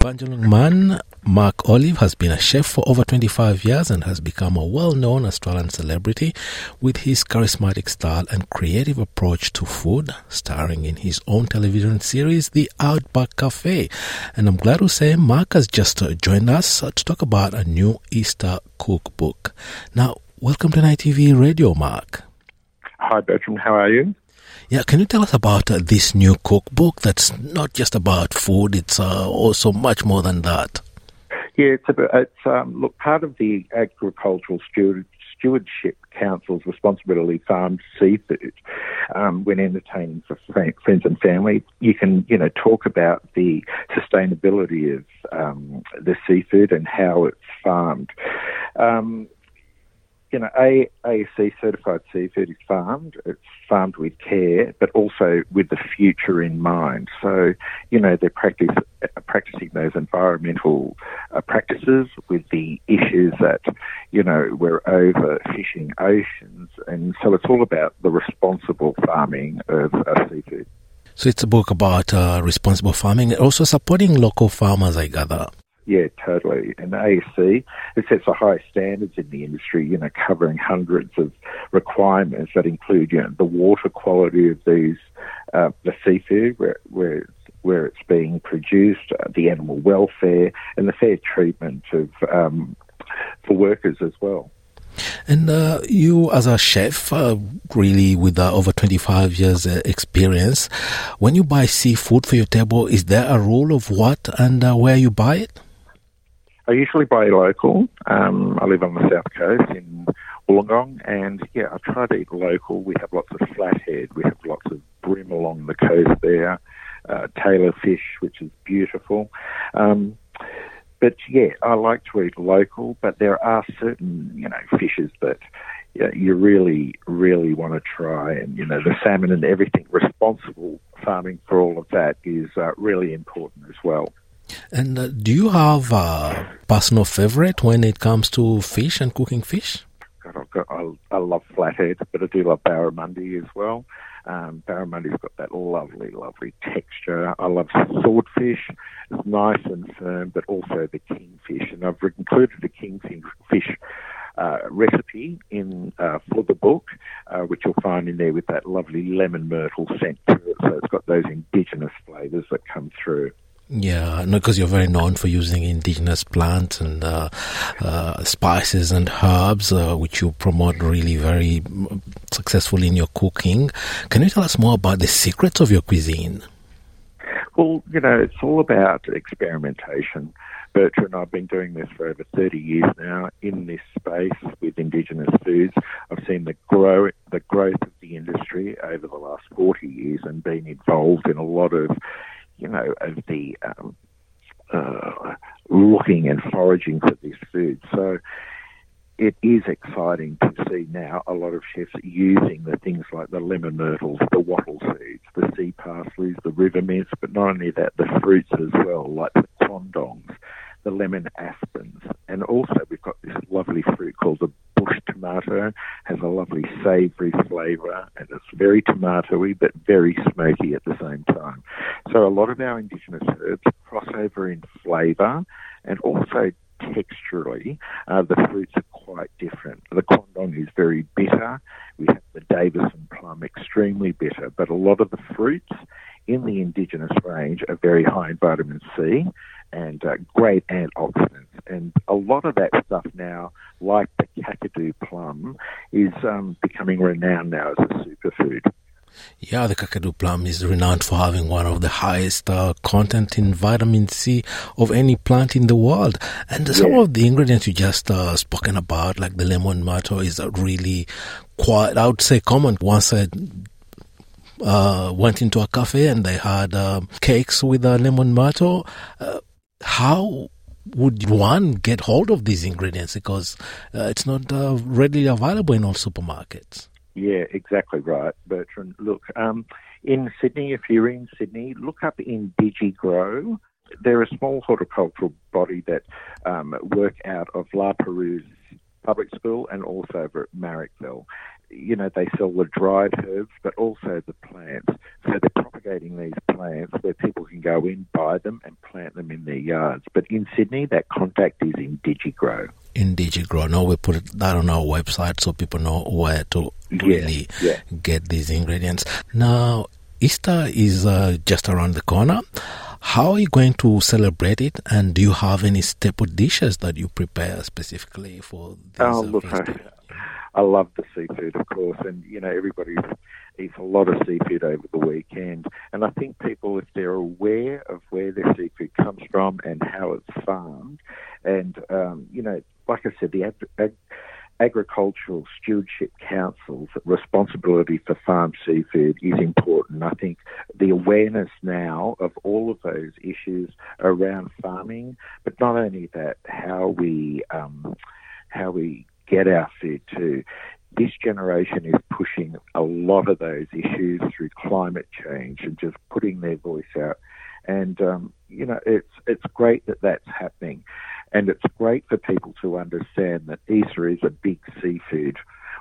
Bundjalung man Mark Olive has been a chef for over 25 years and has become a well-known Australian celebrity with his charismatic style and creative approach to food, starring in his own television series, The Outback Cafe. And I'm glad to say Mark has just joined us to talk about a new Easter cookbook. Now, welcome to Night TV Radio, Mark. Hi, Bertram. How are you? Yeah, can you tell us about uh, this new cookbook that's not just about food, it's uh, also much more than that? Yeah, it's, about, it's um, look, part of the Agricultural Steward, Stewardship Council's responsibility farmed seafood. Um, when entertaining for friends and family, you can, you know, talk about the sustainability of um, the seafood and how it's farmed. Um, you know, A, ASC certified seafood is farmed. It's farmed with care, but also with the future in mind. So, you know, they're practice, practicing those environmental uh, practices with the issues that, you know, we're overfishing oceans. And so it's all about the responsible farming of uh, seafood. So it's a book about uh, responsible farming, and also supporting local farmers, I gather. Yeah, totally. And ASC, it sets the highest standards in the industry, you know, covering hundreds of requirements that include, you know, the water quality of these, uh, the seafood, where, where, where it's being produced, uh, the animal welfare, and the fair treatment of, um, for workers as well. And uh, you, as a chef, uh, really with uh, over 25 years uh, experience, when you buy seafood for your table, is there a rule of what and uh, where you buy it? I usually buy local. Um, I live on the south coast in Wollongong, and yeah, I try to eat local. We have lots of flathead, we have lots of bream along the coast there, uh, tailor fish, which is beautiful. Um, but yeah, I like to eat local, but there are certain, you know, fishes that you, you really, really want to try. And, you know, the salmon and everything, responsible farming for all of that is uh, really important as well. And uh, do you have a personal favorite when it comes to fish and cooking fish? God, I, I love flathead, but I do love barramundi as well. Um, barramundi's got that lovely, lovely texture. I love swordfish. It's nice and firm, but also the kingfish. And I've included the kingfish uh, recipe in uh, for the book, uh, which you'll find in there with that lovely lemon myrtle scent to it. So it's got those indigenous flavours that come through. Yeah, no, because you're very known for using indigenous plants and uh, uh, spices and herbs, uh, which you promote really very successfully in your cooking. Can you tell us more about the secrets of your cuisine? Well, you know, it's all about experimentation. Bertrand, I've been doing this for over 30 years now in this space with Indigenous foods. I've seen the grow the growth of the industry over the last 40 years and been involved in a lot of you know, of the um, uh, looking and foraging for this food. So it is exciting to see now a lot of chefs using the things like the lemon myrtles, the wattle seeds, the sea parsleys, the river mints, but not only that, the fruits as well, like the quandongs, the lemon aspens, and also we've got this lovely fruit called the savoury flavour, and it's very tomatoey but very smoky at the same time. So a lot of our indigenous herbs cross over in flavour and also texturally, uh, the fruits are quite different. The quandong is very bitter. We have the Davidson plum, extremely bitter, but a lot of the fruits in the indigenous range are very high in vitamin C and uh, great antioxidants. And a lot of that stuff now, like the Kakadu plum, is um, becoming renowned now as a superfood. Yeah, the Kakadu plum is renowned for having one of the highest uh, content in vitamin C of any plant in the world. And yeah. some of the ingredients you just uh, spoken about, like the lemon myrtle, is really quite, I would say, common. Once I uh, went into a cafe and they had um, cakes with a lemon myrtle. Uh, how would one get hold of these ingredients because uh, it's not uh, readily available in all supermarkets? Yeah, exactly right, Bertrand. Look, um, in Sydney, if you're in Sydney, look up Indigigrow. They're a small horticultural body that um, work out of La Perouse Public School and also over at Marrickville. You know, they sell the dried herbs, but also the plants. So they're propagating these plants where people can go in, buy them, and plant them in their yards. But in Sydney, that contact is Indigigrow. In DigiGrow. No, we put it that on our website so people know where to really yeah. get these ingredients. Now, Easter is uh, just around the corner. How are you going to celebrate it? And do you have any staple dishes that you prepare specifically for this? Oh, uh, look, I? I love the seafood, of course, and you know everybody eats a lot of seafood over the weekend. And I think people, if they're aware of where their seafood comes from and how it's farmed, and um, you know, like I said, the ag- ag- agricultural stewardship council's responsibility for farm seafood is important. I think the awareness now of all of those issues around farming, but not only that, how we um, how we get our food too. This generation is pushing a lot of those issues through climate change and just putting their voice out. And um, you know, it's it's great that that's happening, and it's great for people to understand that Easter is a big seafood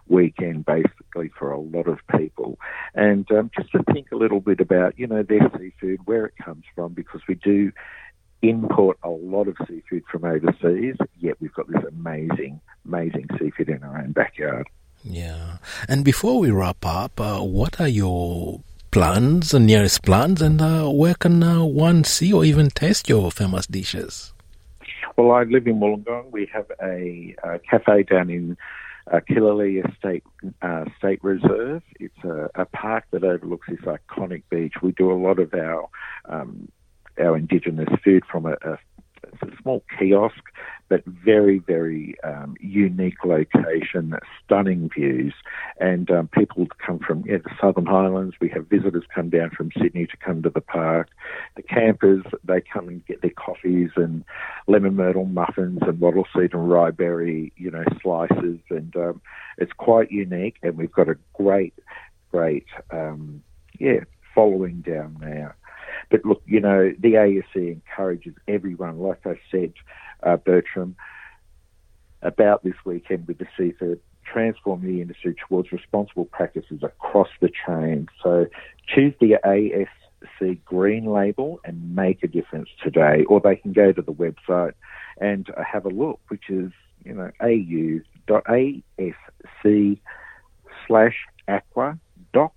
weekend, basically for a lot of people, and um, just to think a little bit about you know their seafood, where it comes from, because we do import a lot of seafood from overseas, yet we've got this amazing, amazing seafood in our own backyard. Yeah. And before we wrap up, uh, what are your plans, uh, nearest plans, and uh, where can uh, one see or even taste your famous dishes? Well, I live in Wollongong. We have a, a cafe down in uh, Killalea State uh, State Reserve. It's a, a park that overlooks this iconic beach. We do a lot of our um, our indigenous food from a, a, a small kiosk, but very, very um, unique location, stunning views. And um, people come from yeah, the Southern Highlands. We have visitors come down from Sydney to come to the park. The campers, they come and get their coffees and lemon myrtle muffins and wattle seed and riberry, you know, slices. And um, it's quite unique. And we've got a great, great, um, yeah, following down there. But look, you know, the ASC encourages everyone, like I said, uh, Bertram, about this weekend with the seafood, transform the industry towards responsible practices across the chain. So choose the ASC green label and make a difference today, or they can go to the website and have a look, which is, you know, au.asc slash aqua dot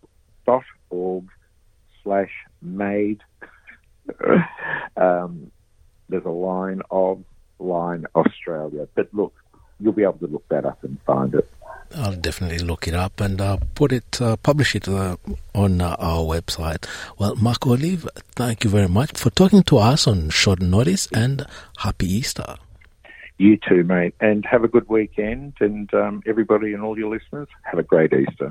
org slash made. um, there's a line of line Australia. But look, you'll be able to look that up and find it. I'll definitely look it up and uh, put it, uh, publish it uh, on uh, our website. Well, Mark Olive, thank you very much for talking to us on short notice and happy Easter. You too, mate. And have a good weekend. And um, everybody and all your listeners, have a great Easter.